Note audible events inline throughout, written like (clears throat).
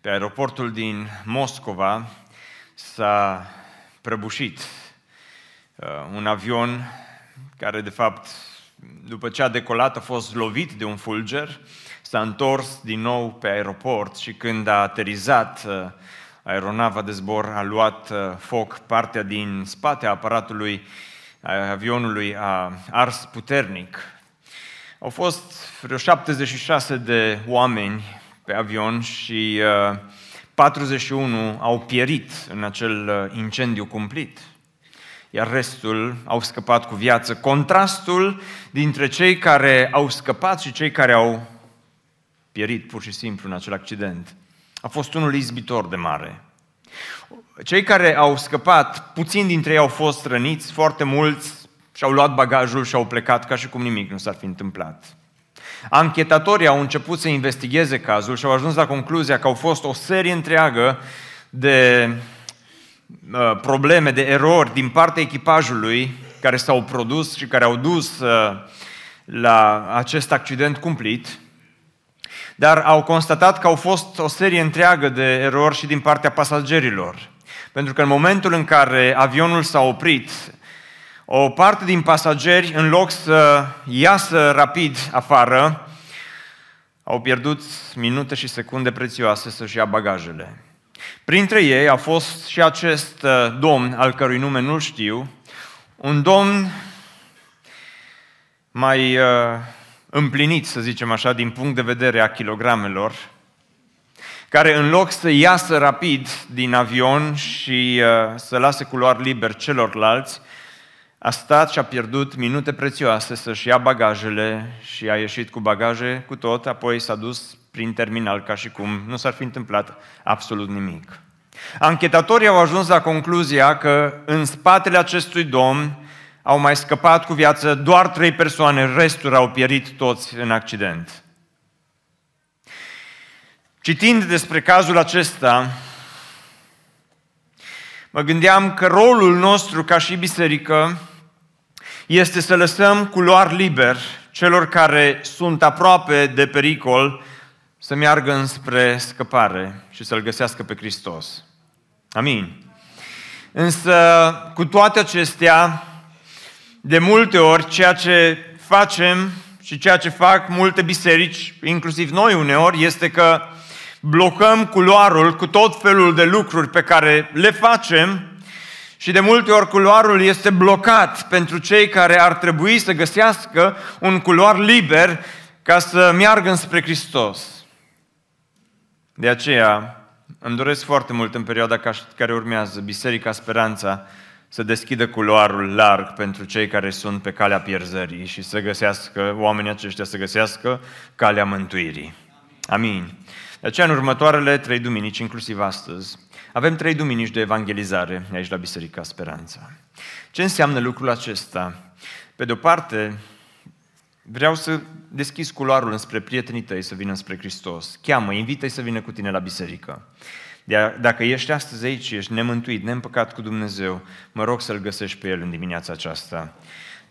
pe aeroportul din Moscova s-a prăbușit uh, un avion care, de fapt, după ce a decolat, a fost lovit de un fulger, s-a întors din nou pe aeroport și când a aterizat, uh, aeronava de zbor a luat uh, foc, partea din spate a aparatului avionului a ars puternic. Au fost vreo 76 de oameni pe avion și 41 uh, au pierit în acel uh, incendiu cumplit, iar restul au scăpat cu viață. Contrastul dintre cei care au scăpat și cei care au pierit pur și simplu în acel accident a fost unul izbitor de mare. Cei care au scăpat, puțini dintre ei au fost răniți, foarte mulți și-au luat bagajul și au plecat ca și cum nimic nu s-ar fi întâmplat. Anchetatorii au început să investigheze cazul și au ajuns la concluzia că au fost o serie întreagă de uh, probleme, de erori din partea echipajului care s-au produs și care au dus uh, la acest accident cumplit, dar au constatat că au fost o serie întreagă de erori și din partea pasagerilor. Pentru că în momentul în care avionul s-a oprit, o parte din pasageri, în loc să iasă rapid afară, au pierdut minute și secunde prețioase să-și ia bagajele. Printre ei a fost și acest uh, domn, al cărui nume nu știu, un domn mai uh, împlinit, să zicem așa, din punct de vedere a kilogramelor, care în loc să iasă rapid din avion și uh, să lase culoar liber celorlalți, a stat și a pierdut minute prețioase să-și ia bagajele și a ieșit cu bagaje cu tot, apoi s-a dus prin terminal ca și cum nu s-ar fi întâmplat absolut nimic. Anchetatorii au ajuns la concluzia că în spatele acestui domn au mai scăpat cu viață doar trei persoane, restul au pierit toți în accident. Citind despre cazul acesta, mă gândeam că rolul nostru ca și biserică este să lăsăm culoar liber celor care sunt aproape de pericol să meargă înspre scăpare și să-L găsească pe Hristos. Amin. Însă, cu toate acestea, de multe ori, ceea ce facem și ceea ce fac multe biserici, inclusiv noi uneori, este că blocăm culoarul cu tot felul de lucruri pe care le facem și de multe ori culoarul este blocat pentru cei care ar trebui să găsească un culoar liber ca să meargă spre Hristos. De aceea îmi doresc foarte mult în perioada care urmează Biserica Speranța să deschidă culoarul larg pentru cei care sunt pe calea pierzării și să găsească, oamenii aceștia să găsească calea mântuirii. Amin. De aceea, în următoarele trei duminici, inclusiv astăzi, avem trei duminici de evangelizare aici la Biserica Speranța. Ce înseamnă lucrul acesta? Pe de o parte, vreau să deschizi culoarul înspre prietenii tăi să vină spre Hristos. Cheamă, invită-i să vină cu tine la biserică. Dacă ești astăzi aici, ești nemântuit, neîmpăcat cu Dumnezeu, mă rog să-L găsești pe El în dimineața aceasta.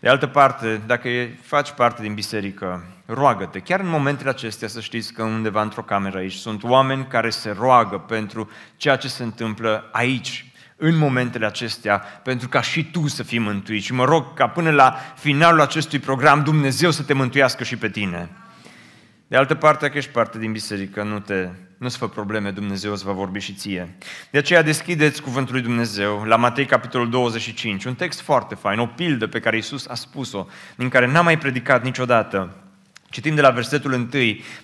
De altă parte, dacă faci parte din biserică, roagă-te. Chiar în momentele acestea să știți că undeva într-o cameră aici sunt oameni care se roagă pentru ceea ce se întâmplă aici, în momentele acestea, pentru ca și tu să fii mântuit. Și mă rog ca până la finalul acestui program Dumnezeu să te mântuiască și pe tine. De altă parte, dacă ești parte din biserică, nu te nu-ți fă probleme, Dumnezeu îți va vorbi și ție. De aceea deschideți Cuvântul lui Dumnezeu la Matei, capitolul 25, un text foarte fain, o pildă pe care Iisus a spus-o, din care n-am mai predicat niciodată. Citim de la versetul 1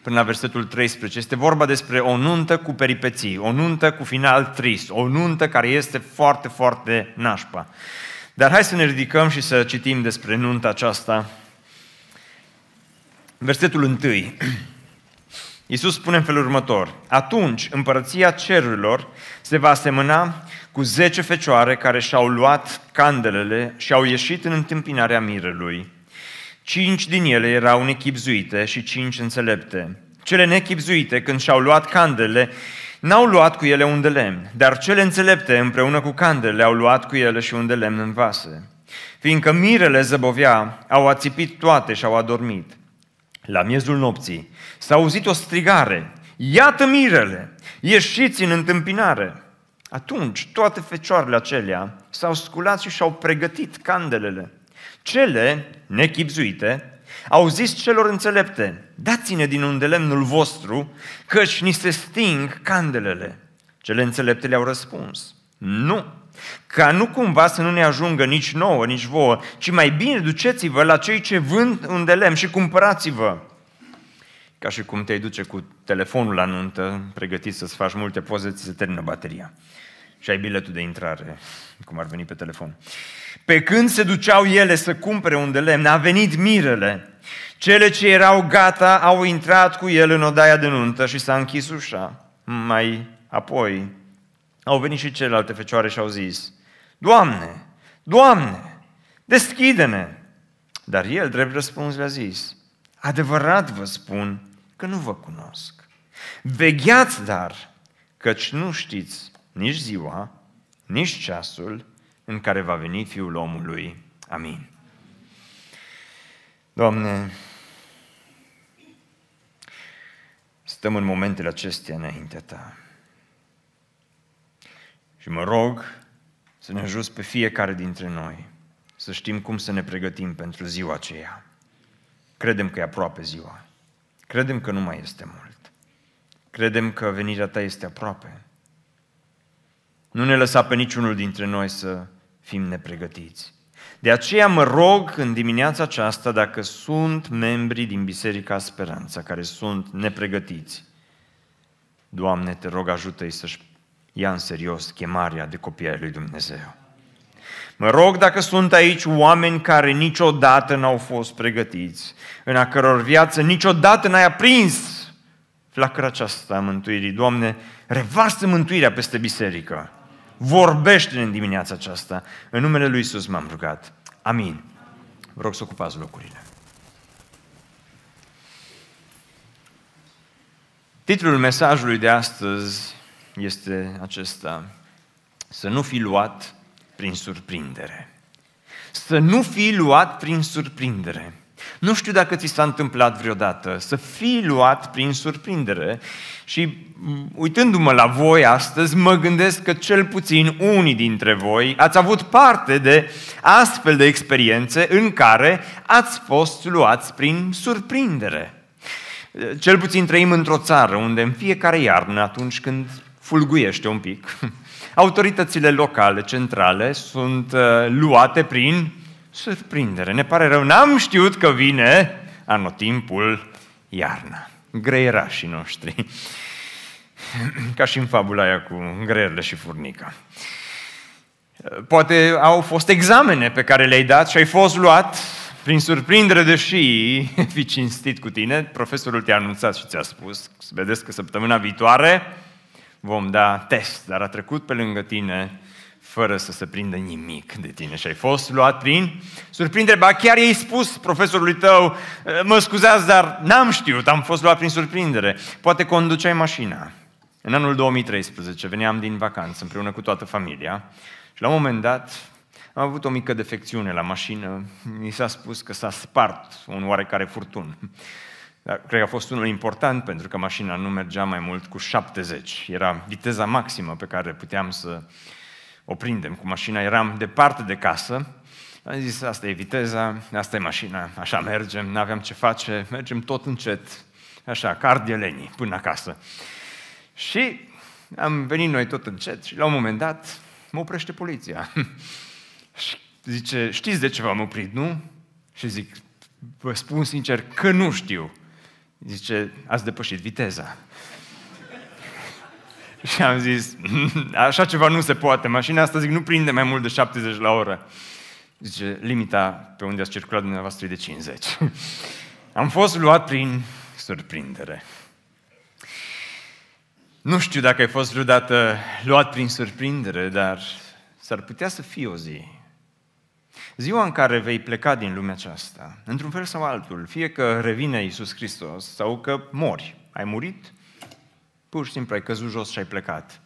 până la versetul 13. Este vorba despre o nuntă cu peripeții, o nuntă cu final trist, o nuntă care este foarte, foarte nașpa. Dar hai să ne ridicăm și să citim despre nunta aceasta. Versetul 1. (clears throat) Iisus spune în felul următor, atunci împărăția cerurilor se va asemăna cu zece fecioare care și-au luat candelele și au ieșit în întâmpinarea mirelui. Cinci din ele erau nechipzuite și cinci înțelepte. Cele nechipzuite, când și-au luat candelele, n-au luat cu ele un de lemn, dar cele înțelepte, împreună cu candelele, au luat cu ele și un de lemn în vase. Fiindcă mirele zăbovea, au ațipit toate și au adormit. La miezul nopții s-a auzit o strigare, iată mirele, ieșiți în întâmpinare. Atunci toate fecioarele acelea s-au sculat și și-au pregătit candelele. Cele nechipzuite au zis celor înțelepte, dați-ne din unde lemnul vostru, căci ni se sting candelele. Cele înțelepte le-au răspuns, nu, ca nu cumva să nu ne ajungă nici nouă, nici vouă, ci mai bine duceți-vă la cei ce vând un de lemn și cumpărați-vă. Ca și cum te duce cu telefonul la nuntă, pregătit să-ți faci multe poze, ți se termină bateria. Și ai biletul de intrare, cum ar veni pe telefon. Pe când se duceau ele să cumpere un de lemn, a venit mirele. Cele ce erau gata au intrat cu el în odaia de nuntă și s-a închis ușa. Mai apoi au venit și celelalte fecioare și au zis, Doamne, Doamne, deschide-ne! Dar el, drept răspuns, le-a zis, adevărat vă spun că nu vă cunosc. Vegheați dar, căci nu știți nici ziua, nici ceasul în care va veni Fiul omului. Amin. Doamne, stăm în momentele acestea înaintea Ta. Și mă rog să ne ajuți pe fiecare dintre noi să știm cum să ne pregătim pentru ziua aceea. Credem că e aproape ziua. Credem că nu mai este mult. Credem că venirea ta este aproape. Nu ne lăsa pe niciunul dintre noi să fim nepregătiți. De aceea mă rog în dimineața aceasta dacă sunt membri din Biserica Speranța care sunt nepregătiți. Doamne, te rog ajută-i să-și ia în serios chemarea de copii ai lui Dumnezeu. Mă rog dacă sunt aici oameni care niciodată n-au fost pregătiți, în a căror viață niciodată n-ai aprins flacăra aceasta a mântuirii. Doamne, revarsă mântuirea peste biserică. Vorbește-ne în dimineața aceasta. În numele Lui Iisus m-am rugat. Amin. Vă rog să ocupați locurile. Titlul mesajului de astăzi este acesta. Să nu fi luat prin surprindere. Să nu fi luat prin surprindere. Nu știu dacă ți s-a întâmplat vreodată să fii luat prin surprindere și uitându-mă la voi astăzi, mă gândesc că cel puțin unii dintre voi ați avut parte de astfel de experiențe în care ați fost luați prin surprindere. Cel puțin trăim într-o țară unde în fiecare iarnă, atunci când fulguiește un pic, (laughs) autoritățile locale, centrale, sunt uh, luate prin surprindere. Ne pare rău, n-am știut că vine anotimpul iarna. Greierașii noștri. (laughs) Ca și în fabula aia cu greierele și furnica. Poate au fost examene pe care le-ai dat și ai fost luat prin surprindere, deși (laughs) fi cinstit cu tine, profesorul te-a anunțat și ți-a spus, vedeți că săptămâna viitoare vom da test, dar a trecut pe lângă tine fără să se prindă nimic de tine și ai fost luat prin surprindere. Ba chiar i-ai spus profesorului tău, mă scuzați, dar n-am știut, am fost luat prin surprindere. Poate conduceai mașina. În anul 2013 veneam din vacanță împreună cu toată familia și la un moment dat am avut o mică defecțiune la mașină. Mi s-a spus că s-a spart un oarecare furtun. Dar cred că a fost unul important pentru că mașina nu mergea mai mult cu 70. Era viteza maximă pe care puteam să o prindem cu mașina, eram departe de casă, am zis, asta e viteza, asta e mașina, așa mergem, nu aveam ce face, mergem tot încet, așa, cardielenii, până acasă. Și am venit noi tot încet și la un moment dat mă oprește poliția. (laughs) și zice, știți de ce v-am oprit, nu? Și zic, vă spun sincer că nu știu. Zice, ați depășit viteza. (laughs) Și am zis, așa ceva nu se poate, mașina asta, zic, nu prinde mai mult de 70 la oră. Zice, limita pe unde ați circulat dumneavoastră e de 50. (laughs) Am fost luat prin surprindere. Nu știu dacă ai fost vreodată luat prin surprindere, dar s-ar putea să fie o zi. Ziua în care vei pleca din lumea aceasta, într-un fel sau altul, fie că revine Iisus Hristos sau că mori. Ai murit? Pur și simplu ai căzut jos și ai plecat.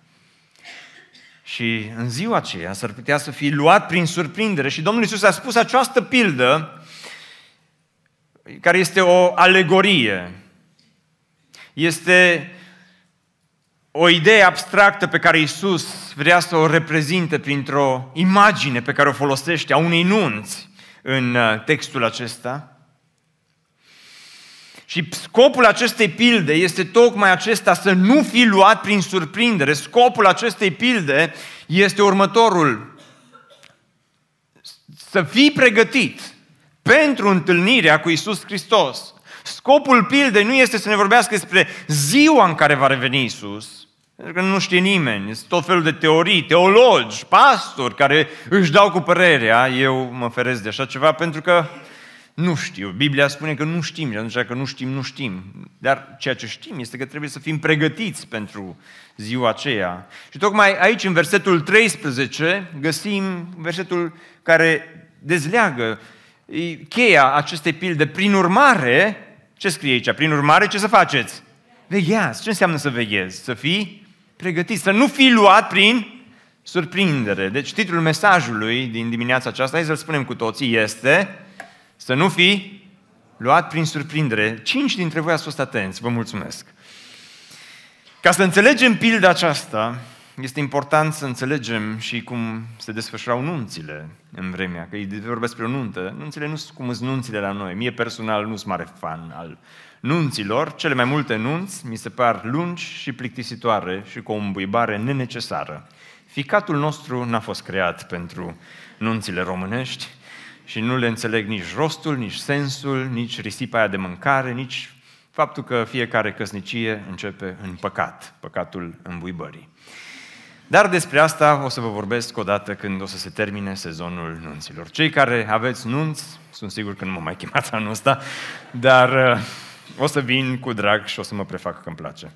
Și în ziua aceea s-ar putea să fii luat prin surprindere și Domnul Iisus a spus această pildă care este o alegorie. Este o idee abstractă pe care Isus vrea să o reprezinte printr-o imagine pe care o folosește a unei nunți în uh, textul acesta. Și scopul acestei pilde este tocmai acesta, să nu fi luat prin surprindere. Scopul acestei pilde este următorul. Să fii pregătit pentru întâlnirea cu Isus Hristos. Scopul pildei nu este să ne vorbească despre ziua în care va reveni Isus, pentru că nu știe nimeni. Sunt tot felul de teorii, teologi, pastori care își dau cu părerea. Eu mă feresc de așa ceva pentru că nu știu. Biblia spune că nu știm, și atunci că nu știm, nu știm. Dar ceea ce știm este că trebuie să fim pregătiți pentru ziua aceea. Și tocmai aici, în versetul 13, găsim versetul care dezleagă cheia acestei pilde. Prin urmare, ce scrie aici? Prin urmare, ce să faceți? Vegheați. Ce înseamnă să veghezi? Să fii pregătit, să nu fii luat prin surprindere. Deci titlul mesajului din dimineața aceasta, hai să-l spunem cu toții, este să nu fii luat prin surprindere. Cinci dintre voi ați fost atenți, vă mulțumesc. Ca să înțelegem pilda aceasta, este important să înțelegem și cum se desfășurau nunțile în vremea, că îi vorbesc despre o nuntă. Nunțile nu sunt cum sunt nunțile la noi. Mie personal nu sunt mare fan al nunților. Cele mai multe nunți mi se par lungi și plictisitoare și cu o îmbuibare nenecesară. Ficatul nostru n-a fost creat pentru nunțile românești și nu le înțeleg nici rostul, nici sensul, nici risipa aia de mâncare, nici faptul că fiecare căsnicie începe în păcat, păcatul îmbuibării. Dar despre asta o să vă vorbesc odată când o să se termine sezonul nunților. Cei care aveți nunți, sunt sigur că nu mă mai chemați (laughs) anul ăsta, dar uh, o să vin cu drag și o să mă prefac că îmi place.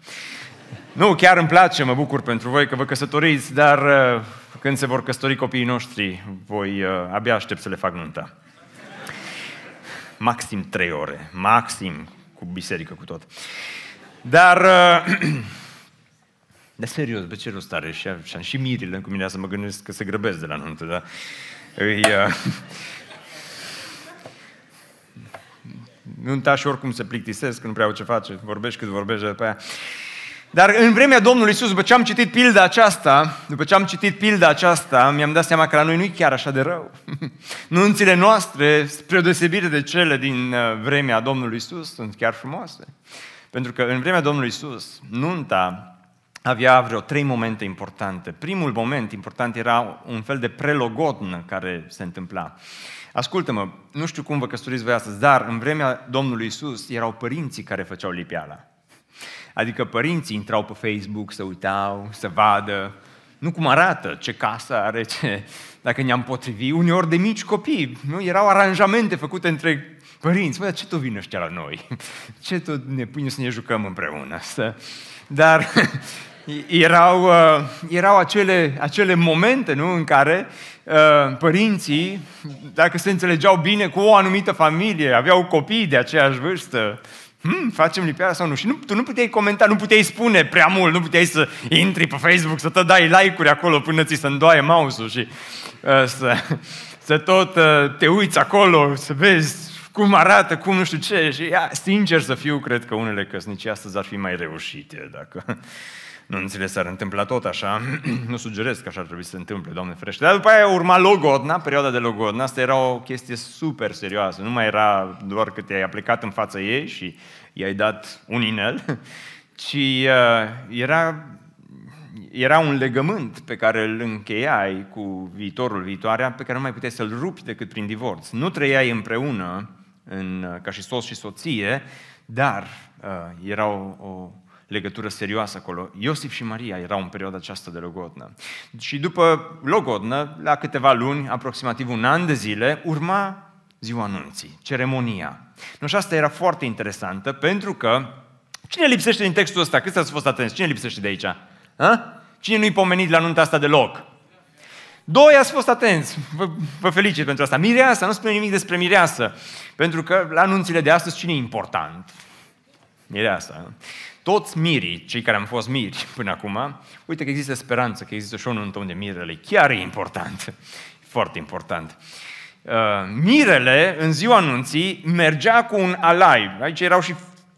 Nu, chiar îmi place, mă bucur pentru voi că vă căsătoriți, dar uh, când se vor căsători copiii noștri, voi uh, abia aștept să le fac nunta. Maxim trei ore, maxim, cu biserică, cu tot. Dar (clears throat) De serios, pe ce rost are? Și, și, și mirile cu mine să mă gândesc că se grăbesc de la nuntă, da? Îi, uh... Nunta și oricum se plictisesc, că nu prea au ce face, vorbești cât vorbești după aia. Dar în vremea Domnului Isus, după ce am citit pilda aceasta, după ce am citit pilda aceasta, mi-am dat seama că la noi nu e chiar așa de rău. (laughs) Nunțile noastre, spre deosebire de cele din uh, vremea Domnului Isus, sunt chiar frumoase. Pentru că în vremea Domnului Isus, nunta avea vreo trei momente importante. Primul moment important era un fel de prelogodnă care se întâmpla. Ascultă-mă, nu știu cum vă căsătoriți voi astăzi, dar în vremea Domnului Isus erau părinții care făceau lipiala. Adică părinții intrau pe Facebook să uitau, să vadă, nu cum arată, ce casă are, ce, dacă ne-am potrivit, uneori de mici copii, nu? Erau aranjamente făcute între părinți. Bă, ce tot vin ăștia la noi? Ce tot ne pune să ne jucăm împreună? Să... Dar erau, uh, erau acele, acele momente nu, în care uh, părinții, dacă se înțelegeau bine cu o anumită familie, aveau copii de aceeași vârstă, hmm, facem lipiara sau nu? Și nu, tu nu puteai comenta, nu puteai spune prea mult, nu puteai să intri pe Facebook, să te dai like-uri acolo până ți se îndoaie mouse-ul și uh, să, să tot uh, te uiți acolo, să vezi cum arată, cum nu știu ce. Și, ia, sincer să fiu, cred că unele căsnicii astăzi ar fi mai reușite dacă nunțile s-ar întâmpla tot așa. (clears throat) nu sugerez că așa ar trebui să se întâmple, Doamne ferește. Dar după aia urma logodna, perioada de logodna. Asta era o chestie super serioasă. Nu mai era doar că te-ai aplicat în fața ei și i-ai dat un inel, (laughs) ci uh, era, era un legământ pe care îl încheiai cu viitorul, viitoarea, pe care nu mai puteai să-l rupi decât prin divorț. Nu trăiai împreună în, ca și soț și soție, dar uh, era o, o legătură serioasă acolo. Iosif și Maria erau în perioada aceasta de logodnă. Și după logodnă, la câteva luni, aproximativ un an de zile, urma ziua anunții, ceremonia. Nu, și asta era foarte interesantă, pentru că cine lipsește din textul ăsta? Câți ați fost atenți? Cine lipsește de aici? Ha? Cine nu-i pomenit la nunta asta deloc? Doi ați fost atenți. Vă, vă felicit pentru asta. Mireasa, nu spune nimic despre mireasă. Pentru că la anunțile de astăzi cine e important? Mireasa toți mirii, cei care am fost miri până acum, uite că există speranță, că există și un nuntă unde mirele chiar e important, (laughs) foarte important. Uh, mirele, în ziua anunții, mergea cu un alai. Aici erau și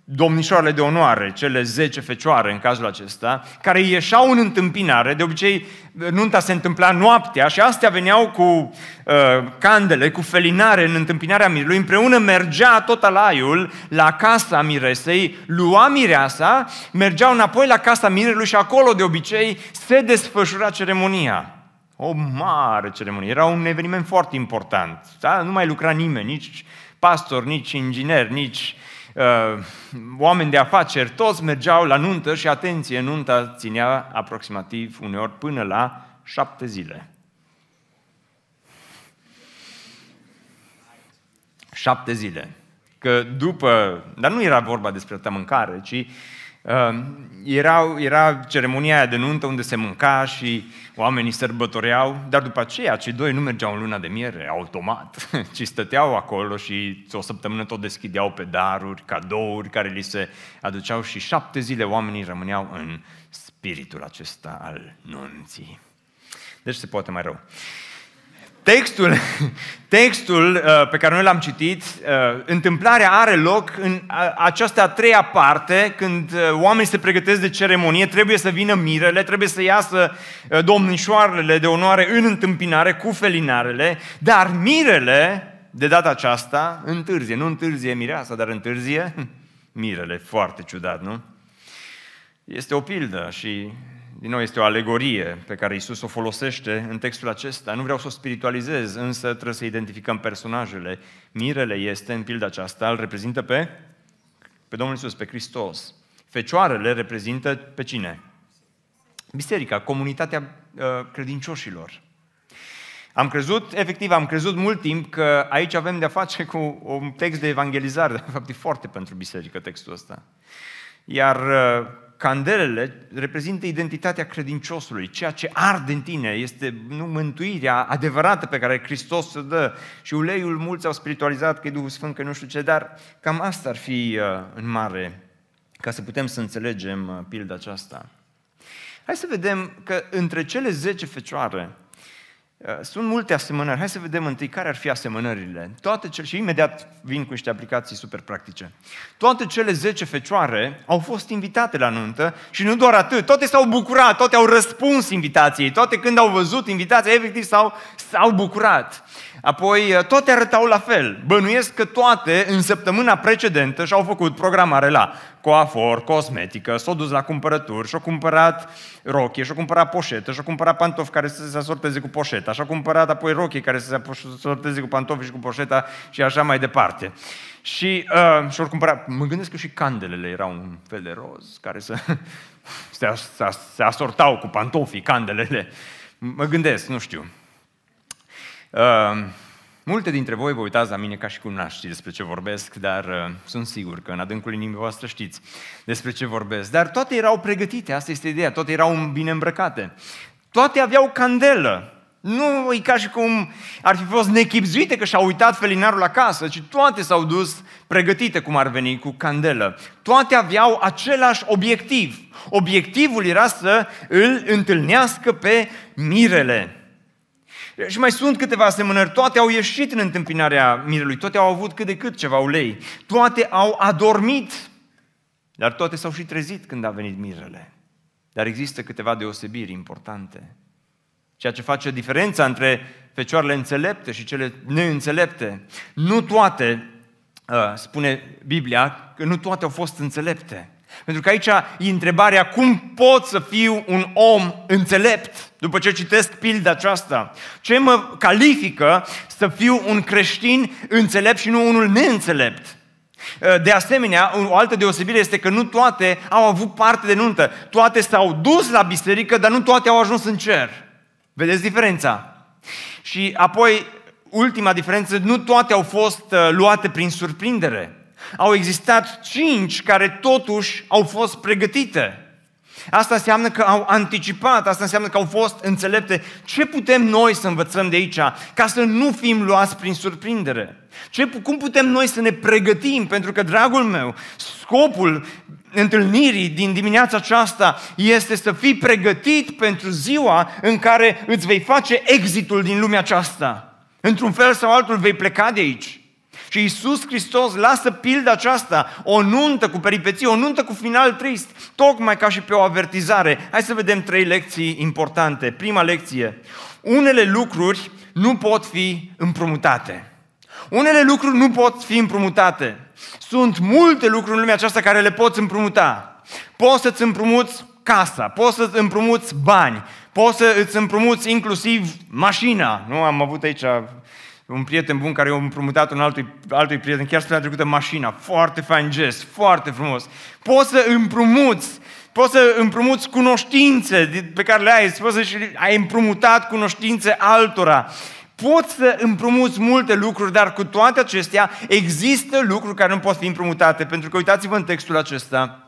domnișoarele de onoare, cele 10 fecioare în cazul acesta, care ieșeau în întâmpinare, de obicei nunta se întâmpla noaptea și astea veneau cu uh, candele, cu felinare în întâmpinarea mirelui, împreună mergea tot alaiul la casa miresei, lua mireasa, mergeau înapoi la casa mirelui și acolo de obicei se desfășura ceremonia. O mare ceremonie, era un eveniment foarte important, da? nu mai lucra nimeni, nici pastor, nici inginer, nici uh, oameni de afaceri, toți mergeau la nuntă și, atenție, nunta ținea aproximativ uneori până la șapte zile. Șapte zile. Că după, dar nu era vorba despre atâta mâncare, ci Ehm, era, era ceremonia aia de nuntă unde se mânca și oamenii sărbătoreau, dar după aceea cei doi nu mergeau în luna de miere, automat, (laughs) ci stăteau acolo și o săptămână tot deschideau pe daruri, cadouri care li se aduceau și șapte zile oamenii rămâneau în spiritul acesta al nunții. Deci se poate mai rău. Textul, (laughs) textul uh, pe care noi l-am citit, uh, întâmplarea are loc în această a treia parte, când uh, oamenii se pregătesc de ceremonie, trebuie să vină mirele, trebuie să iasă domnișoarele de onoare în întâmpinare cu felinarele, dar mirele, de data aceasta, întârzie. Nu întârzie mireasa, dar întârzie (laughs) mirele. Foarte ciudat, nu? Este o pildă și din nou, este o alegorie pe care Isus o folosește în textul acesta. Nu vreau să o spiritualizez, însă trebuie să identificăm personajele. Mirele este, în pilda aceasta, îl reprezintă pe, pe Domnul Isus, pe Hristos. Fecioarele reprezintă pe cine? Biserica, comunitatea uh, credincioșilor. Am crezut, efectiv, am crezut mult timp că aici avem de-a face cu un text de evangelizare. De fapt, e foarte pentru biserică textul ăsta. Iar uh, candelele reprezintă identitatea credinciosului. Ceea ce arde în tine este nu, mântuirea adevărată pe care Hristos o dă. Și uleiul mulți au spiritualizat că e Duhul Sfânt, că nu știu ce, dar cam asta ar fi uh, în mare, ca să putem să înțelegem uh, pilda aceasta. Hai să vedem că între cele 10 fecioare, Uh, sunt multe asemănări. Hai să vedem întâi care ar fi asemănările. Toate cele, și imediat vin cu niște aplicații super practice. Toate cele 10 fecioare au fost invitate la nuntă și nu doar atât, toate s-au bucurat, toate au răspuns invitației, toate când au văzut invitația, efectiv s-au, s-au bucurat. Apoi uh, toate arătau la fel. Bănuiesc că toate în săptămâna precedentă și-au făcut programare la coafor, cosmetică, s-au dus la cumpărături, și-au cumpărat rochie, și-au cumpărat poșetă, și-au cumpărat pantofi care să se asorteze cu poșeta, și-au cumpărat apoi rochie care să se asorteze cu pantofi și cu poșeta și așa mai departe. Și uh, și-au cumpărat, mă gândesc că și candelele erau un fel de roz, care să (laughs) se, se, se asortau cu pantofii, candelele. Mă gândesc, nu știu. Uh, multe dintre voi vă uitați la mine ca și cum n ști despre ce vorbesc, dar uh, sunt sigur că în adâncul inimii voastre știți despre ce vorbesc. Dar toate erau pregătite, asta este ideea, toate erau bine îmbrăcate. Toate aveau candelă. Nu e ca și cum ar fi fost nechipzuite că și-au uitat felinarul acasă, ci toate s-au dus pregătite cum ar veni, cu candelă. Toate aveau același obiectiv. Obiectivul era să îl întâlnească pe mirele. Și mai sunt câteva asemănări. Toate au ieșit în întâmpinarea mirelui, toate au avut cât de cât ceva ulei, toate au adormit, dar toate s-au și trezit când a venit mirele. Dar există câteva deosebiri importante. Ceea ce face diferența între fecioarele înțelepte și cele neînțelepte. Nu toate, uh, spune Biblia, că nu toate au fost înțelepte. Pentru că aici e întrebarea cum pot să fiu un om înțelept după ce citesc pilda aceasta. Ce mă califică să fiu un creștin înțelept și nu unul neînțelept? De asemenea, o altă deosebire este că nu toate au avut parte de nuntă. Toate s-au dus la biserică, dar nu toate au ajuns în cer. Vedeți diferența? Și apoi, ultima diferență, nu toate au fost uh, luate prin surprindere. Au existat cinci care totuși au fost pregătite. Asta înseamnă că au anticipat, asta înseamnă că au fost înțelepte. Ce putem noi să învățăm de aici ca să nu fim luați prin surprindere? Ce, cum putem noi să ne pregătim? Pentru că, dragul meu, scopul întâlnirii din dimineața aceasta este să fii pregătit pentru ziua în care îți vei face exitul din lumea aceasta. Într-un fel sau altul vei pleca de aici. Și Isus Hristos lasă pilda aceasta, o nuntă cu peripeții, o nuntă cu final trist, tocmai ca și pe o avertizare. Hai să vedem trei lecții importante. Prima lecție. Unele lucruri nu pot fi împrumutate. Unele lucruri nu pot fi împrumutate. Sunt multe lucruri în lumea aceasta care le poți împrumuta. Poți să-ți împrumuți casa, poți să-ți împrumuți bani, poți să îți împrumuți inclusiv mașina. Nu am avut aici un prieten bun care i-a împrumutat un altui, altui prieten, chiar spunea trecută mașina, foarte fain gest, foarte frumos. Poți să împrumuți, poți să împrumuți cunoștințe pe care le ai, poți să ai împrumutat cunoștințe altora. Poți să împrumuți multe lucruri, dar cu toate acestea există lucruri care nu pot fi împrumutate. Pentru că uitați-vă în textul acesta,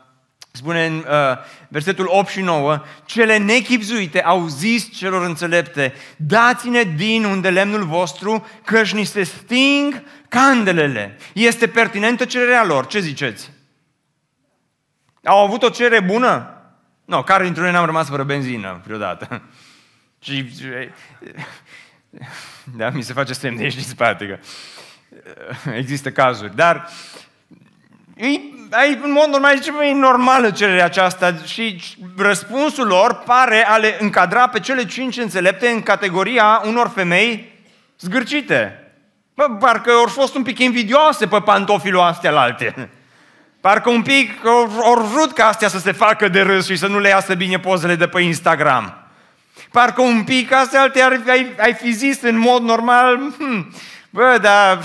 spune în uh, versetul 8 și 9, cele nechipzuite au zis celor înțelepte, dați-ne din unde lemnul vostru, căci ni se sting candelele. Este pertinentă cererea lor. Ce ziceți? Au avut o cerere bună? Nu, no, care dintre noi n-am rămas fără benzină vreodată? (laughs) Și (laughs) da, mi se face semn de aici din spate că există cazuri. Dar ai, în mod normal, zice, e normală cererea aceasta și răspunsul lor pare a le încadra pe cele cinci înțelepte în categoria unor femei zgârcite. Bă, parcă au fost un pic invidioase pe pantofilul astea la alte. Parcă un pic au vrut ca astea să se facă de râs și să nu le iasă bine pozele de pe Instagram. Parcă un pic astea alte ar, ai, ai fi zis în mod normal, hmm, bă, dar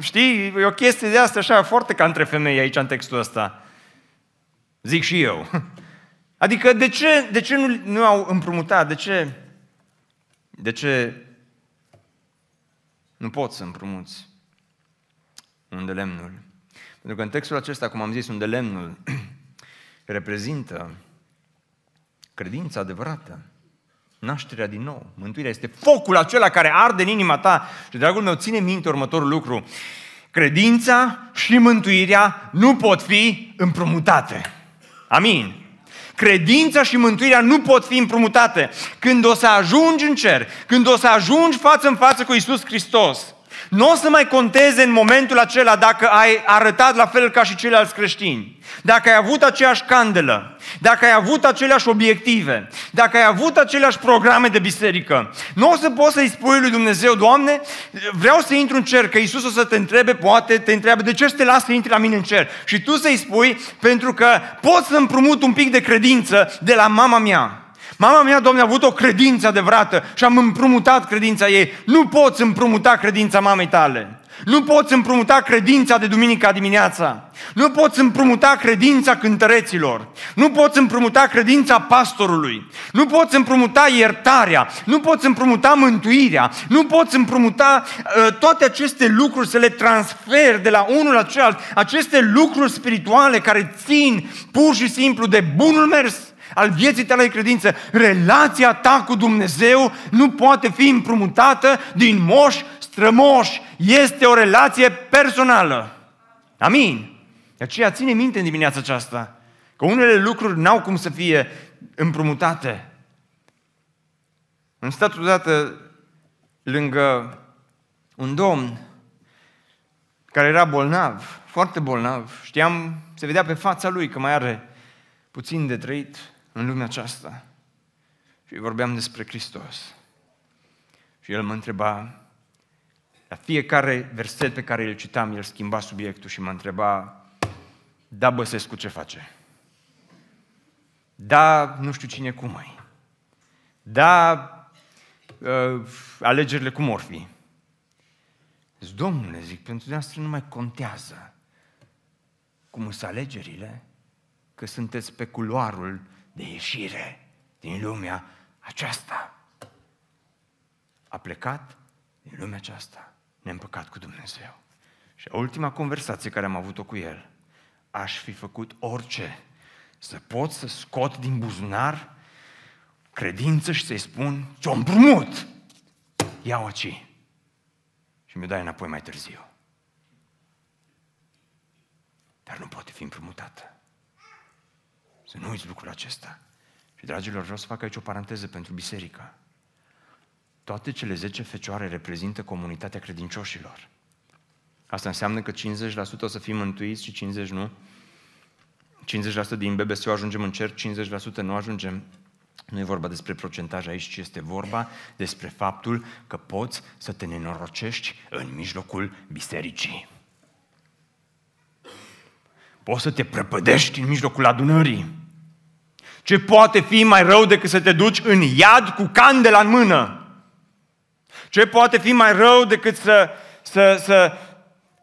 știi, e o chestie de asta așa foarte ca între femei aici în textul ăsta. Zic și eu. (laughs) Adică de ce, de ce nu, nu au împrumutat? De ce, de ce nu poți să împrumuți un de lemnul? Pentru că în textul acesta, cum am zis, un de lemnul (clears throat) reprezintă credința adevărată nașterea din nou. Mântuirea este focul acela care arde în inima ta. Și, dragul meu, ține minte următorul lucru. Credința și mântuirea nu pot fi împrumutate. Amin. Credința și mântuirea nu pot fi împrumutate. Când o să ajungi în cer, când o să ajungi față în față cu Isus Hristos, nu o să mai conteze în momentul acela dacă ai arătat la fel ca și ceilalți creștini, dacă ai avut aceeași candelă, dacă ai avut aceleași obiective, dacă ai avut aceleași programe de biserică. Nu o să poți să-i spui lui Dumnezeu, Doamne, vreau să intru în cer, că Iisus o să te întrebe, poate te întreabă, de ce să te las să intri la mine în cer? Și tu să-i spui, pentru că pot să împrumut un pic de credință de la mama mea. Mama mea, Doamne, a avut o credință adevărată și am împrumutat credința ei. Nu poți împrumuta credința mamei tale. Nu poți împrumuta credința de duminica dimineața. Nu poți împrumuta credința cântăreților. Nu poți împrumuta credința pastorului. Nu poți împrumuta iertarea. Nu poți împrumuta mântuirea. Nu poți împrumuta uh, toate aceste lucruri, să le transferi de la unul la celălalt. Aceste lucruri spirituale care țin pur și simplu de bunul mers al vieții tale de credință, relația ta cu Dumnezeu nu poate fi împrumutată din moș strămoși. Este o relație personală. Amin. De aceea ține minte în dimineața aceasta că unele lucruri n-au cum să fie împrumutate. Am stat odată lângă un domn care era bolnav, foarte bolnav. Știam, se vedea pe fața lui că mai are puțin de trăit în lumea aceasta. Și vorbeam despre Hristos. Și el mă întreba, la fiecare verset pe care îl citam, el schimba subiectul și mă întreba, da, Băsescu, ce face? Da, nu știu cine cum mai. Da, uh, alegerile cum or fi. Zic, Domnule, zic, pentru dumneavoastră nu mai contează cum sunt alegerile, că sunteți pe culoarul de ieșire din lumea aceasta. A plecat din lumea aceasta, ne împăcat cu Dumnezeu. Și ultima conversație care am avut-o cu el, aș fi făcut orice să pot să scot din buzunar credință și să-i spun, ce-o împrumut, ia-o aici. Și mi-o dai înapoi mai târziu. Dar nu poate fi împrumutată. Să nu uiți lucrul acesta. Și, dragilor, vreau să fac aici o paranteză pentru biserică. Toate cele zece fecioare reprezintă comunitatea credincioșilor. Asta înseamnă că 50% o să fim mântuiți și 50% nu? 50% din BBSU ajungem în cer, 50% nu ajungem. Nu e vorba despre procentaj aici, ci este vorba despre faptul că poți să te nenorocești în mijlocul bisericii. Poți să te prăpădești în mijlocul adunării. Ce poate fi mai rău decât să te duci în iad cu candela în mână? Ce poate fi mai rău decât să, să, să,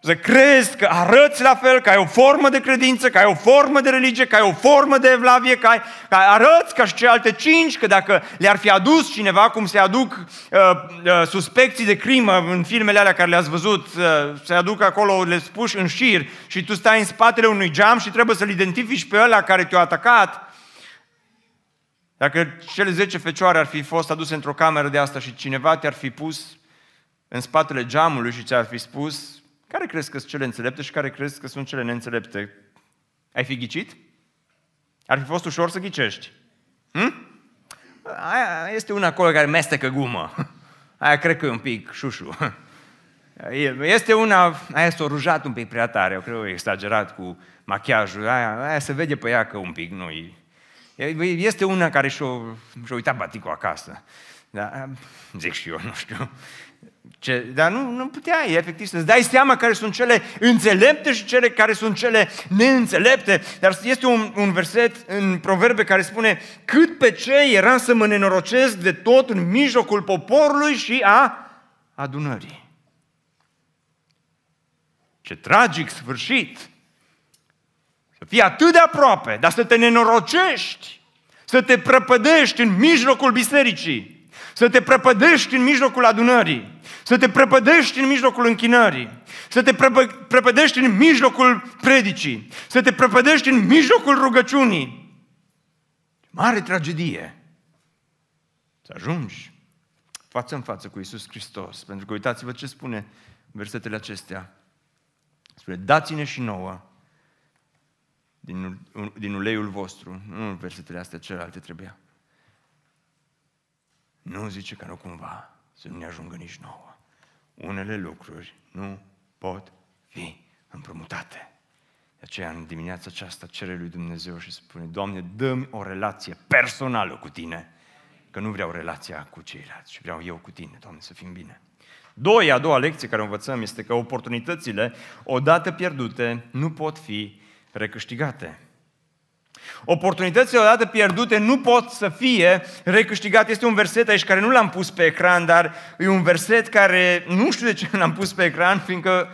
să crezi că arăți la fel, că ai o formă de credință, că ai o formă de religie, că ai o formă de evlavie, că, ai, că arăți ca și celelalte cinci, că dacă le-ar fi adus cineva, cum se aduc uh, uh, suspecții de crimă în filmele alea care le-ați văzut, uh, se aduc acolo, le spuși în șir și tu stai în spatele unui geam și trebuie să-l identifici pe ăla care te-a atacat, dacă cele 10 fecioare ar fi fost aduse într-o cameră de asta și cineva te-ar fi pus în spatele geamului și ți-ar fi spus care crezi că sunt cele înțelepte și care crezi că sunt cele neînțelepte? Ai fi ghicit? Ar fi fost ușor să ghicești. Hm? Aia este una acolo care mestecă gumă. Aia cred că e un pic șușu. Este una, aia s-a rujat un pic prea tare, eu cred că e exagerat cu machiajul, aia, aia se vede pe ea că un pic nu Este una care și-a, și-a uitat baticul acasă. Da, zic și eu, nu știu. Ce, dar nu, nu puteai efectiv să-ți dai seama care sunt cele înțelepte și cele care sunt cele neînțelepte. Dar este un, un verset în proverbe care spune cât pe ce era să mă nenorocesc de tot în mijlocul poporului și a adunării. Ce tragic sfârșit! Să fii atât de aproape, dar să te nenorocești, să te prăpădești în mijlocul bisericii, să te prăpădești în mijlocul adunării, să te prăpădești în mijlocul închinării, să te prăpădești în mijlocul predicii, să te prăpădești în mijlocul rugăciunii. Mare tragedie. Să ajungi față în față cu Isus Hristos. Pentru că uitați-vă ce spune versetele acestea. Spune, dați-ne și nouă din, din uleiul vostru. Nu versetele astea celelalte trebuia. Nu zice că nu cumva să nu ne ajungă nici nouă. Unele lucruri nu pot fi împrumutate. De aceea, în dimineața aceasta, cere lui Dumnezeu și spune, Doamne, dă-mi o relație personală cu Tine, că nu vreau relația cu ceilalți, ci vreau eu cu Tine, Doamne, să fim bine. Doi, a doua lecție care o învățăm este că oportunitățile, odată pierdute, nu pot fi recâștigate. Oportunitățile odată pierdute nu pot să fie recâștigate. Este un verset aici care nu l-am pus pe ecran, dar e un verset care nu știu de ce (laughs) l-am pus pe ecran, fiindcă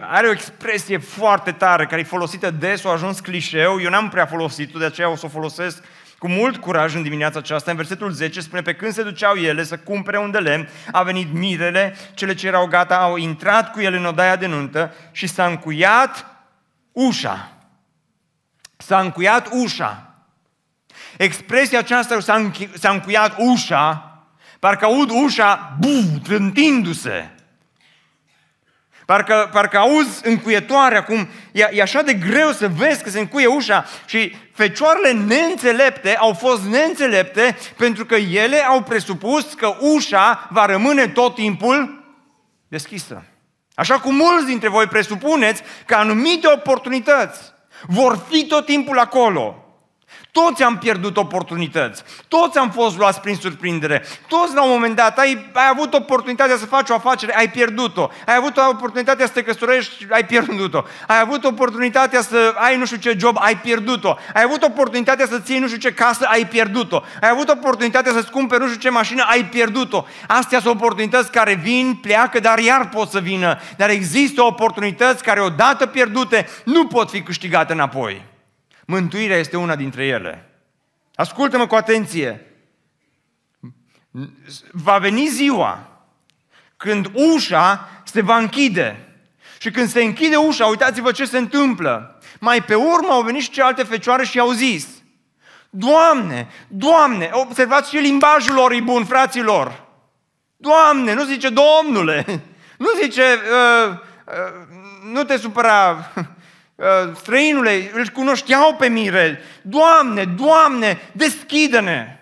are o expresie foarte tare, care e folosită des, a ajuns clișeu. Eu n-am prea folosit-o, de aceea o să o folosesc cu mult curaj în dimineața aceasta. În versetul 10 spune, pe când se duceau ele să cumpere un de lemn, a venit mirele, cele ce erau gata au intrat cu el în odaia de nuntă și s-a încuiat ușa. S-a încuiat ușa. Expresia aceasta s-a, închi- s-a încuiat ușa, parcă aud ușa, buf, trântindu-se. Parcă, parcă auzi încuietoarea, cum e, e așa de greu să vezi că se încuie ușa și fecioarele neînțelepte au fost neînțelepte pentru că ele au presupus că ușa va rămâne tot timpul deschisă. Așa cum mulți dintre voi presupuneți că anumite oportunități vor fi tot timpul acolo. Toți am pierdut oportunități. Toți am fost luați prin surprindere. Toți la un moment dat ai, ai avut oportunitatea să faci o afacere, ai pierdut-o. Ai avut oportunitatea să te căsătorești, ai pierdut-o. Ai avut oportunitatea să ai nu știu ce job, ai pierdut-o. Ai avut oportunitatea să ții nu știu ce casă, ai pierdut-o. Ai avut oportunitatea să-ți cumperi nu știu ce mașină, ai pierdut-o. Astea sunt oportunități care vin, pleacă, dar iar pot să vină. Dar există oportunități care odată pierdute nu pot fi câștigate înapoi. Mântuirea este una dintre ele. Ascultă-mă cu atenție. Va veni ziua când ușa se va închide. Și când se închide ușa, uitați-vă ce se întâmplă. Mai pe urmă au venit și celelalte fecioare și au zis, Doamne, Doamne, observați și limbajul lor e bun, fraților. Doamne, nu zice Domnule, (laughs) nu zice, uh, uh, nu te supăra, Uh, (laughs) străinule, îl cunoșteau pe Mirel. Doamne, Doamne, deschide-ne!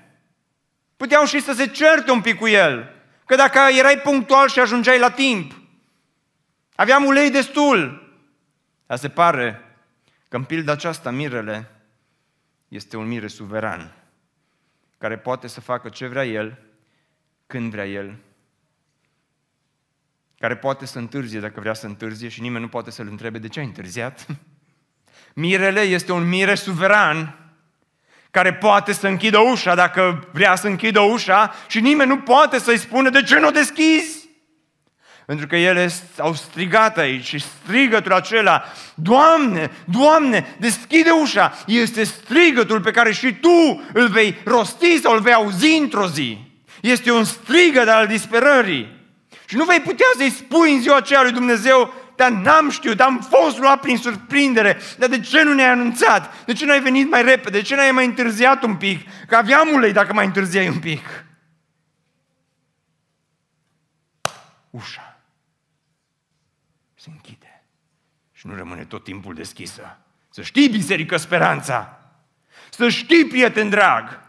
Puteau și să se certe un pic cu el. Că dacă erai punctual și ajungeai la timp. Aveam ulei destul. Dar se pare că în pilda aceasta mirele este un mire suveran, care poate să facă ce vrea el, când vrea el, care poate să întârzie dacă vrea să întârzie și nimeni nu poate să-l întrebe de ce ai întârziat. (laughs) Mirele este un mire suveran care poate să închidă ușa dacă vrea să închidă ușa și nimeni nu poate să-i spună de ce nu o deschizi. Pentru că ele au strigat aici și strigătul acela, Doamne, Doamne, deschide ușa, este strigătul pe care și tu îl vei rosti sau îl vei auzi într-o zi. Este un strigăt al disperării. Și nu vei putea să-i spui în ziua aceea lui Dumnezeu, dar n-am știut, am fost luat prin surprindere, dar de ce nu ne-ai anunțat? De ce nu ai venit mai repede? De ce nu ai mai întârziat un pic? Că aveam ulei dacă mai întârziai un pic. Ușa se închide și nu rămâne tot timpul deschisă. Să știi, biserică, speranța! Să știi, prieten drag!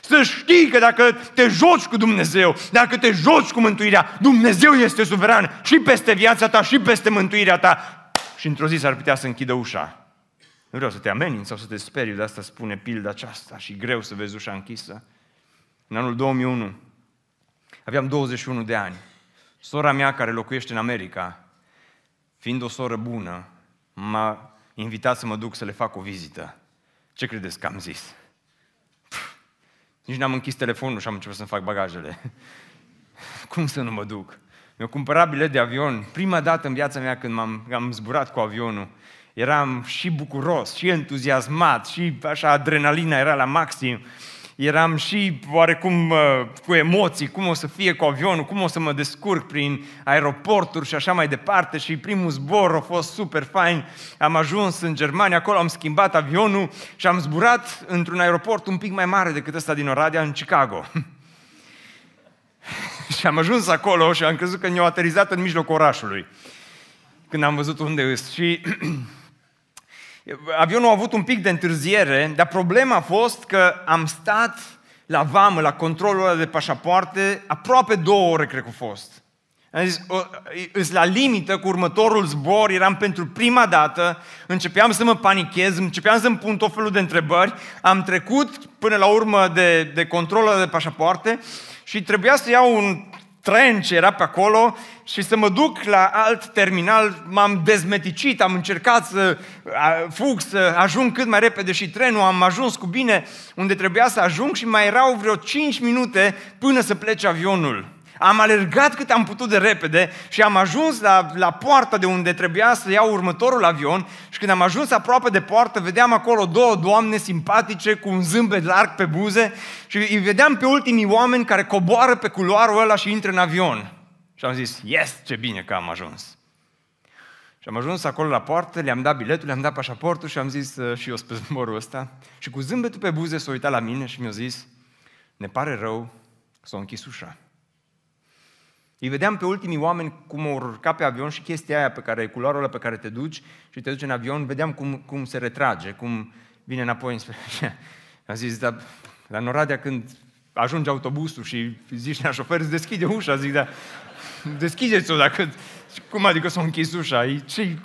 Să știi că dacă te joci cu Dumnezeu, dacă te joci cu mântuirea, Dumnezeu este suveran și peste viața ta și peste mântuirea ta. Și într-o zi s-ar putea să închidă ușa. Nu vreau să te amenin sau să te sperii, de asta spune pilda aceasta și greu să vezi ușa închisă. În anul 2001 aveam 21 de ani. Sora mea care locuiește în America, fiind o soră bună, m-a invitat să mă duc să le fac o vizită. Ce credeți că am zis? Nici n-am închis telefonul și am început să-mi fac bagajele. (laughs) Cum să nu mă duc? Mi-au cumpărat bilet de avion. Prima dată în viața mea când m-am, am zburat cu avionul, eram și bucuros, și entuziasmat, și așa adrenalina era la maxim eram și oarecum uh, cu emoții, cum o să fie cu avionul, cum o să mă descurc prin aeroporturi și așa mai departe și primul zbor a fost super fain. Am ajuns în Germania, acolo am schimbat avionul și am zburat într-un aeroport un pic mai mare decât ăsta din Oradea, în Chicago. (laughs) și am ajuns acolo și am crezut că ne-au aterizat în mijlocul orașului. Când am văzut unde îs. Și (clears throat) avionul a avut un pic de întârziere, dar problema a fost că am stat la vamă, la controlul ăla de pașapoarte, aproape două ore cred că a fost. Am zis, îs la limită cu următorul zbor, eram pentru prima dată, începeam să mă panichez, începeam să-mi pun tot felul de întrebări, am trecut până la urmă de, de controlul de pașapoarte și trebuia să iau un tren ce era pe acolo și să mă duc la alt terminal, m-am dezmeticit, am încercat să fug, să ajung cât mai repede și trenul, am ajuns cu bine unde trebuia să ajung și mai erau vreo 5 minute până să plece avionul. Am alergat cât am putut de repede și am ajuns la, la poarta de unde trebuia să iau următorul avion și când am ajuns aproape de poartă, vedeam acolo două doamne simpatice cu un zâmbet larg pe buze și îi vedeam pe ultimii oameni care coboară pe culoarul ăla și intră în avion. Și am zis, yes, ce bine că am ajuns. Și am ajuns acolo la poartă, le-am dat biletul, le-am dat pașaportul și am zis uh, și eu spre zborul ăsta. Și cu zâmbetul pe buze s-a uitat la mine și mi-a zis, ne pare rău, s-a închis ușa. Îi vedeam pe ultimii oameni cum au urcat pe avion și chestia aia pe care, culoarul ăla pe care te duci și te duci în avion, vedeam cum, cum se retrage, cum vine înapoi înspre... (laughs) Am zis, dar la Noradea când ajunge autobusul și zici la șofer, îți deschide ușa, zic, dar deschideți-o dacă... Cum adică s-a închis ușa? ce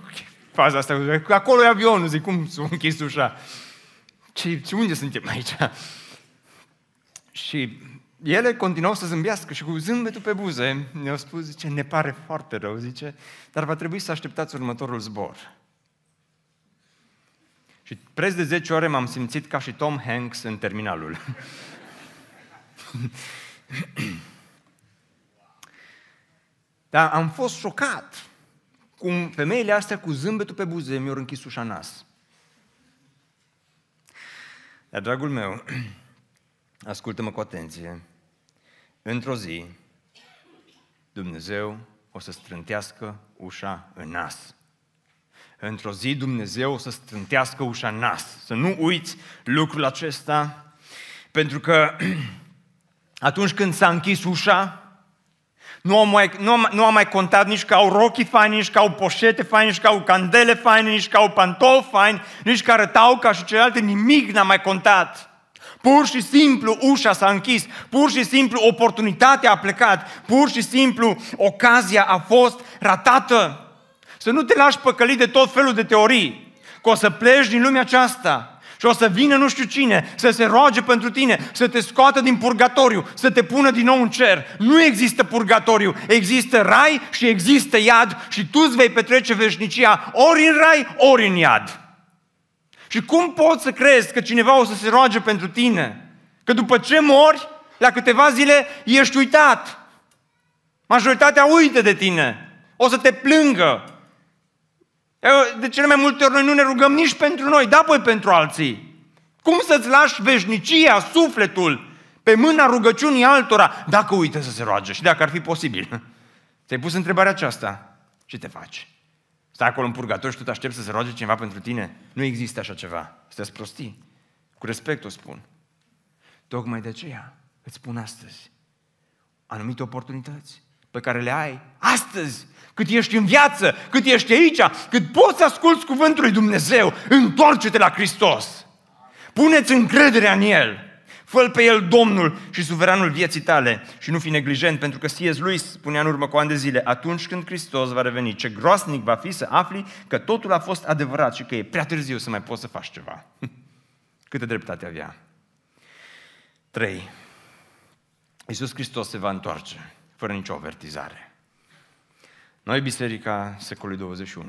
faza asta? Acolo e avionul, zic, cum s-a închis ușa? Ce, ce, unde suntem aici? Și ele continuau să zâmbească și cu zâmbetul pe buze ne-au spus, zice, ne pare foarte rău, zice, dar va trebui să așteptați următorul zbor. Și preț de 10 ore m-am simțit ca și Tom Hanks în terminalul. (clears throat) Dar am fost șocat cum femeile astea cu zâmbetul pe buze mi-au închis ușa nas. Dar, dragul meu, (clears throat) ascultă-mă cu atenție într-o zi, Dumnezeu o să strântească ușa în nas. Într-o zi Dumnezeu o să strântească ușa în nas. Să nu uiți lucrul acesta, pentru că (clears throat) atunci când s-a închis ușa, nu am, mai, nu, am, nu am mai contat nici că au rochii faini, nici că au poșete faine, nici că au candele faine, nici că au pantofi faini, nici că arătau ca și celelalte, nimic n-am mai contat. Pur și simplu ușa s-a închis, pur și simplu oportunitatea a plecat, pur și simplu ocazia a fost ratată. Să nu te lași păcălit de tot felul de teorii. Că o să pleci din lumea aceasta și o să vină nu știu cine să se roage pentru tine, să te scoată din purgatoriu, să te pună din nou în cer. Nu există purgatoriu, există rai și există iad și tu îți vei petrece veșnicia ori în rai, ori în iad. Și cum poți să crezi că cineva o să se roage pentru tine? Că după ce mori, la câteva zile ești uitat. Majoritatea uită de tine. O să te plângă. De cele mai multe ori noi nu ne rugăm nici pentru noi, da, păi pentru alții. Cum să-ți lași veșnicia, sufletul, pe mâna rugăciunii altora, dacă uită să se roage și dacă ar fi posibil? Ți-ai pus întrebarea aceasta? Ce te faci? Stai acolo în purgator și tu te aștepți să se roage cineva pentru tine? Nu există așa ceva. Sunteți prostii. Cu respect o spun. Tocmai de aceea îți spun astăzi anumite oportunități pe care le ai astăzi cât ești în viață, cât ești aici, cât poți să asculți cuvântul lui Dumnezeu, întoarce-te la Hristos. Puneți încrederea în El. Fă pe El Domnul și suveranul vieții tale și nu fi neglijent, pentru că C.S. lui spunea în urmă cu ani de zile, atunci când Hristos va reveni, ce groasnic va fi să afli că totul a fost adevărat și că e prea târziu să mai poți să faci ceva. (laughs) Câtă dreptate avea. 3. Iisus Hristos se va întoarce fără nicio avertizare. Noi, Biserica secolului 21,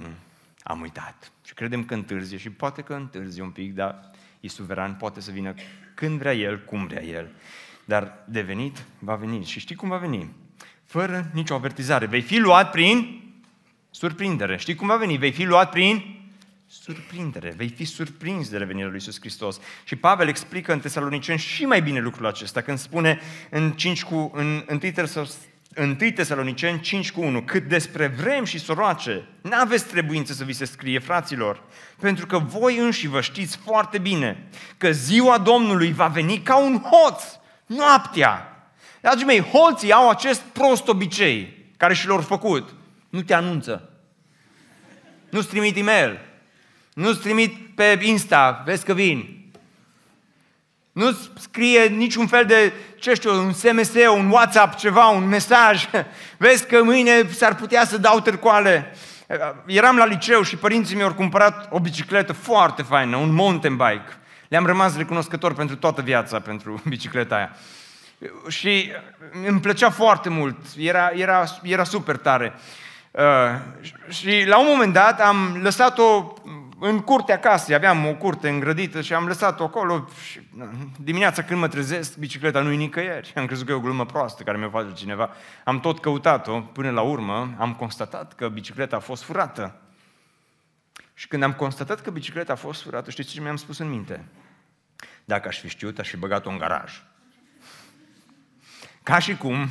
am uitat și credem că întârzie și poate că întârzie un pic, dar e suveran, poate să vină când vrea El, cum vrea El. Dar de venit, va veni. Și știi cum va veni? Fără nicio avertizare. Vei fi luat prin surprindere. Știi cum va veni? Vei fi luat prin surprindere. Vei fi surprins de revenirea lui Iisus Hristos. Și Pavel explică în Tesaloniceni și mai bine lucrul acesta când spune în 5 cu, în 1 1 Tesaloniceni 5 cu 1, cât despre vrem și soroace, n-aveți trebuință să vi se scrie, fraților, pentru că voi înși vă știți foarte bine că ziua Domnului va veni ca un hoț, noaptea. Dragii mei, hoții au acest prost obicei care și l-au făcut. Nu te anunță. Nu-ți trimit e-mail. Nu-ți trimit pe Insta, vezi că vin. Nu scrie niciun fel de, ce știu, un SMS, un WhatsApp, ceva, un mesaj. (laughs) Vezi că mâine s-ar putea să dau târcoale. Eram la liceu și părinții mi-au cumpărat o bicicletă foarte faină, un mountain bike. Le-am rămas recunoscător pentru toată viața pentru (laughs) bicicleta aia. Și îmi plăcea foarte mult, era, era, era super tare. Uh, și la un moment dat am lăsat-o în curtea casei, aveam o curte îngrădită și am lăsat-o acolo și dimineața când mă trezesc, bicicleta nu-i nicăieri. Am crezut că e o glumă proastă care mi-o face cineva. Am tot căutat-o, până la urmă am constatat că bicicleta a fost furată. Și când am constatat că bicicleta a fost furată, știți ce mi-am spus în minte? Dacă aș fi știut, aș fi băgat-o în garaj. Ca și cum,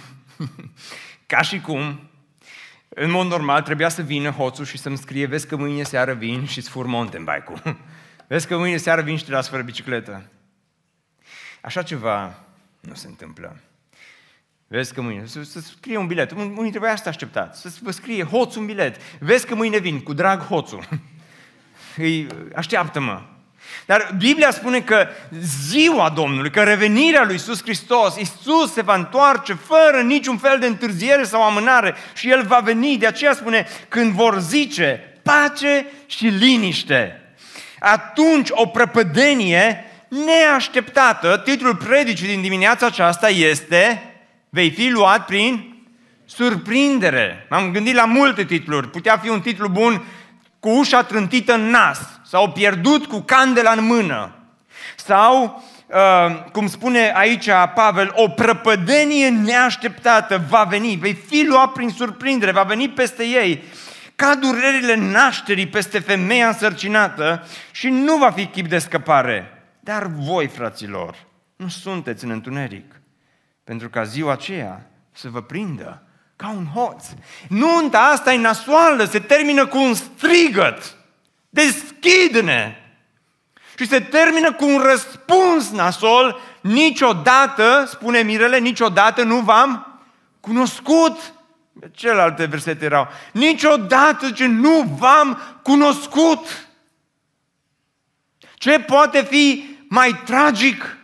(laughs) ca și cum în mod normal trebuia să vină hoțul și să-mi scrie, vezi că mâine seară vin și îți fur mountain bike-ul. (laughs) vezi că mâine seară vin și te las fără bicicletă. Așa ceva nu se întâmplă. Vezi că mâine, să, să scrie un bilet. Unii trebuia să așteptați, să vă scrie hoț un bilet. Vezi că mâine vin, cu drag hoțul. (laughs) Îi, așteaptă-mă. Dar Biblia spune că ziua Domnului, că revenirea lui Iisus Hristos, Iisus se va întoarce fără niciun fel de întârziere sau amânare și El va veni. De aceea spune, când vor zice pace și liniște, atunci o prăpădenie neașteptată, titlul predicii din dimineața aceasta este Vei fi luat prin surprindere. M-am gândit la multe titluri. Putea fi un titlu bun cu ușa trântită în nas sau pierdut cu candela în mână sau, uh, cum spune aici Pavel, o prăpădenie neașteptată va veni, vei fi luat prin surprindere, va veni peste ei ca durerile nașterii peste femeia însărcinată și nu va fi chip de scăpare. Dar voi, fraților, nu sunteți în întuneric, pentru ca ziua aceea să vă prindă ca un hoț. Nunta asta e nasoală, se termină cu un strigăt. Deschide-ne! Și se termină cu un răspuns nasol, niciodată, spune Mirele, niciodată nu v-am cunoscut. Celelalte versete erau, niciodată ce nu v-am cunoscut. Ce poate fi mai tragic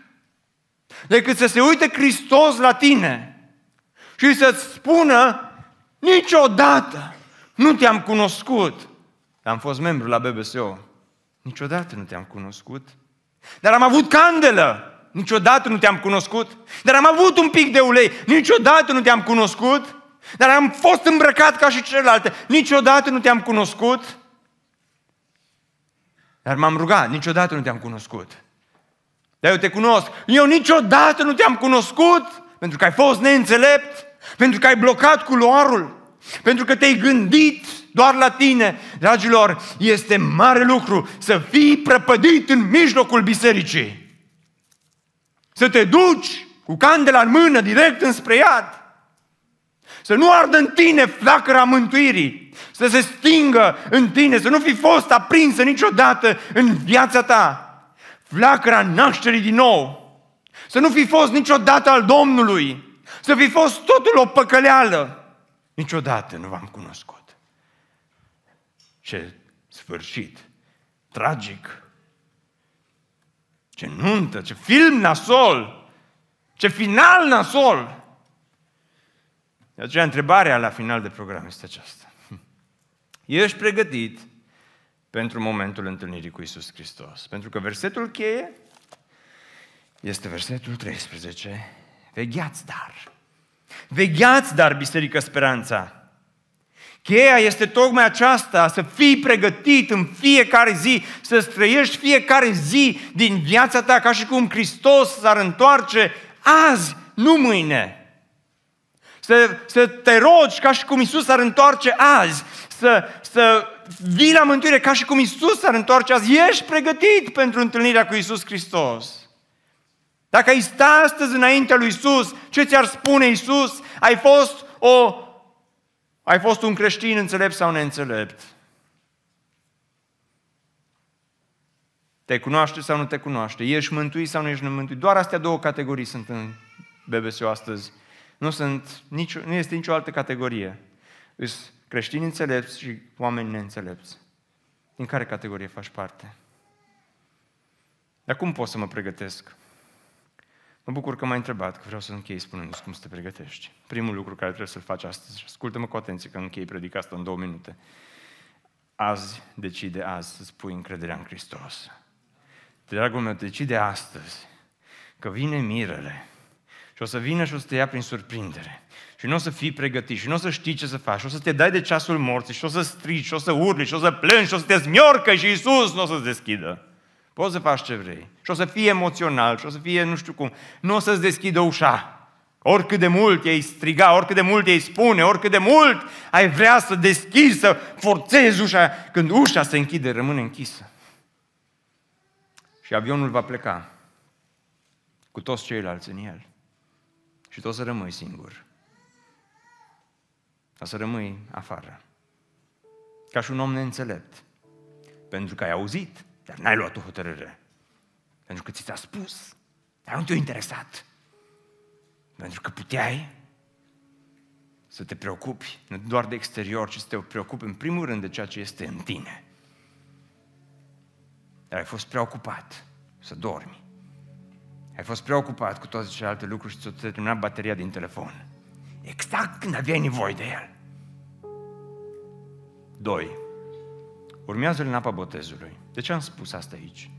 decât să se uite Hristos la tine și să-ți spună, niciodată nu te-am cunoscut. Am fost membru la BBSO. Niciodată nu te-am cunoscut. Dar am avut candelă. Niciodată nu te-am cunoscut. Dar am avut un pic de ulei. Niciodată nu te-am cunoscut. Dar am fost îmbrăcat ca și celelalte. Niciodată nu te-am cunoscut. Dar m-am rugat. Niciodată nu te-am cunoscut. Dar eu te cunosc. Eu niciodată nu te-am cunoscut pentru că ai fost neînțelept, pentru că ai blocat culoarul, pentru că te-ai gândit doar la tine. Dragilor, este mare lucru să fii prăpădit în mijlocul bisericii. Să te duci cu candela în mână direct înspre iad. Să nu ardă în tine flacăra mântuirii. Să se stingă în tine, să nu fi fost aprinsă niciodată în viața ta. Flacăra nașterii din nou. Să nu fi fost niciodată al Domnului. Să fi fost totul o păcăleală. Niciodată nu v-am cunoscut. Ce sfârșit tragic. Ce nuntă, ce film nasol, ce final nasol. De aceea întrebarea la final de program este aceasta. (laughs) Ești pregătit pentru momentul întâlnirii cu Isus Hristos? Pentru că versetul cheie este versetul 13. Vegheați dar. Vegheați dar, Biserică Speranța. Cheia este tocmai aceasta, să fii pregătit în fiecare zi, să străiești fiecare zi din viața ta ca și cum Hristos s-ar întoarce azi, nu mâine. Să, să te rogi ca și cum Isus s-ar întoarce azi, să, să vii la mântuire ca și cum Isus s-ar întoarce azi. Ești pregătit pentru întâlnirea cu Isus Hristos. Dacă ai sta astăzi înaintea lui Isus, ce ți-ar spune Isus? Ai fost o ai fost un creștin înțelept sau neînțelept? Te cunoaște sau nu te cunoaște? Ești mântuit sau nu ești mântuit? Doar astea două categorii sunt în BBSO astăzi. Nu, sunt nicio, nu este nicio altă categorie. Îs creștini înțelepți și oameni neînțelepți. Din care categorie faci parte? Dar cum pot să mă pregătesc? Mă bucur că m-ai întrebat, că vreau să închei spunându cum să te pregătești. Primul lucru care trebuie să-l faci astăzi, ascultă-mă cu atenție că închei predica asta în două minute. Azi, decide azi să spui încrederea în Hristos. Dragul meu, decide astăzi că vine mirele și o să vină și o să te ia prin surprindere. Și nu o să fii pregătit și nu o să știi ce să faci. Și o să te dai de ceasul morții și o să strici și o să urli și o să plângi și o să te zmiorcă și Iisus nu o să-ți deschidă. Poți să faci ce vrei. Și o să fie emoțional și o să fie nu știu cum. Nu o să-ți deschidă ușa. Oricât de mult ei striga, oricât de mult ei spune, oricât de mult ai vrea să deschizi, să forțezi ușa, când ușa se închide, rămâne închisă. Și avionul va pleca cu toți ceilalți în el. Și tu o să rămâi singur. O să rămâi afară. Ca și un om neînțelept. Pentru că ai auzit dar n-ai luat o hotărâre. Pentru că ți s-a spus. Dar nu te-a interesat. Pentru că puteai să te preocupi, nu doar de exterior, ci să te preocupi în primul rând de ceea ce este în tine. Dar ai fost preocupat să dormi. Ai fost preocupat cu toate celelalte lucruri și ți-a terminat bateria din telefon. Exact când aveai nevoie de el. Doi, urmează în apa botezului. De ce am spus asta aici?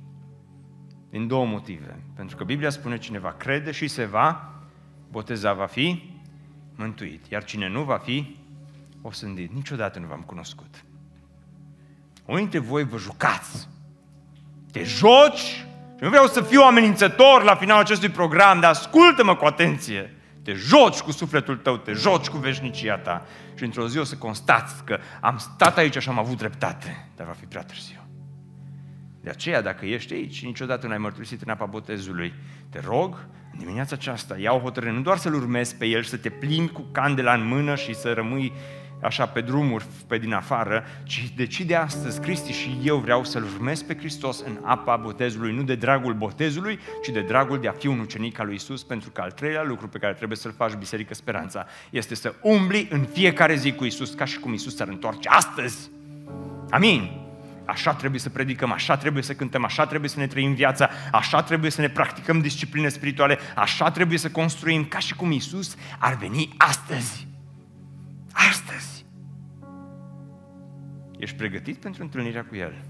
Din două motive. Pentru că Biblia spune cineva crede și se va boteza, va fi mântuit. Iar cine nu va fi osândit. Niciodată nu v-am cunoscut. Unii dintre voi vă jucați. Te joci și nu vreau să fiu amenințător la finalul acestui program, dar ascultă-mă cu atenție. Te joci cu sufletul tău, te joci cu veșnicia ta și într-o zi o să constați că am stat aici și am avut dreptate, dar va fi prea târziu. De aceea, dacă ești aici și niciodată nu ai mărturisit în apa botezului, te rog, în dimineața aceasta, iau hotărâre, nu doar să-L urmezi pe El, să te plimbi cu candela în mână și să rămâi așa pe drumuri, pe din afară, ci decide astăzi, Cristi și eu vreau să-L urmez pe Hristos în apa botezului, nu de dragul botezului, ci de dragul de a fi un ucenic al lui Isus, pentru că al treilea lucru pe care trebuie să-l faci, Biserică Speranța, este să umbli în fiecare zi cu Isus, ca și cum Isus s-ar întoarce astăzi. Amin așa trebuie să predicăm, așa trebuie să cântăm, așa trebuie să ne trăim viața, așa trebuie să ne practicăm discipline spirituale, așa trebuie să construim ca și cum Isus ar veni astăzi. Astăzi. Ești pregătit pentru întâlnirea cu El?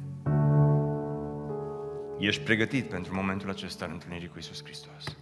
Ești pregătit pentru momentul acesta al întâlnirii cu Isus Hristos?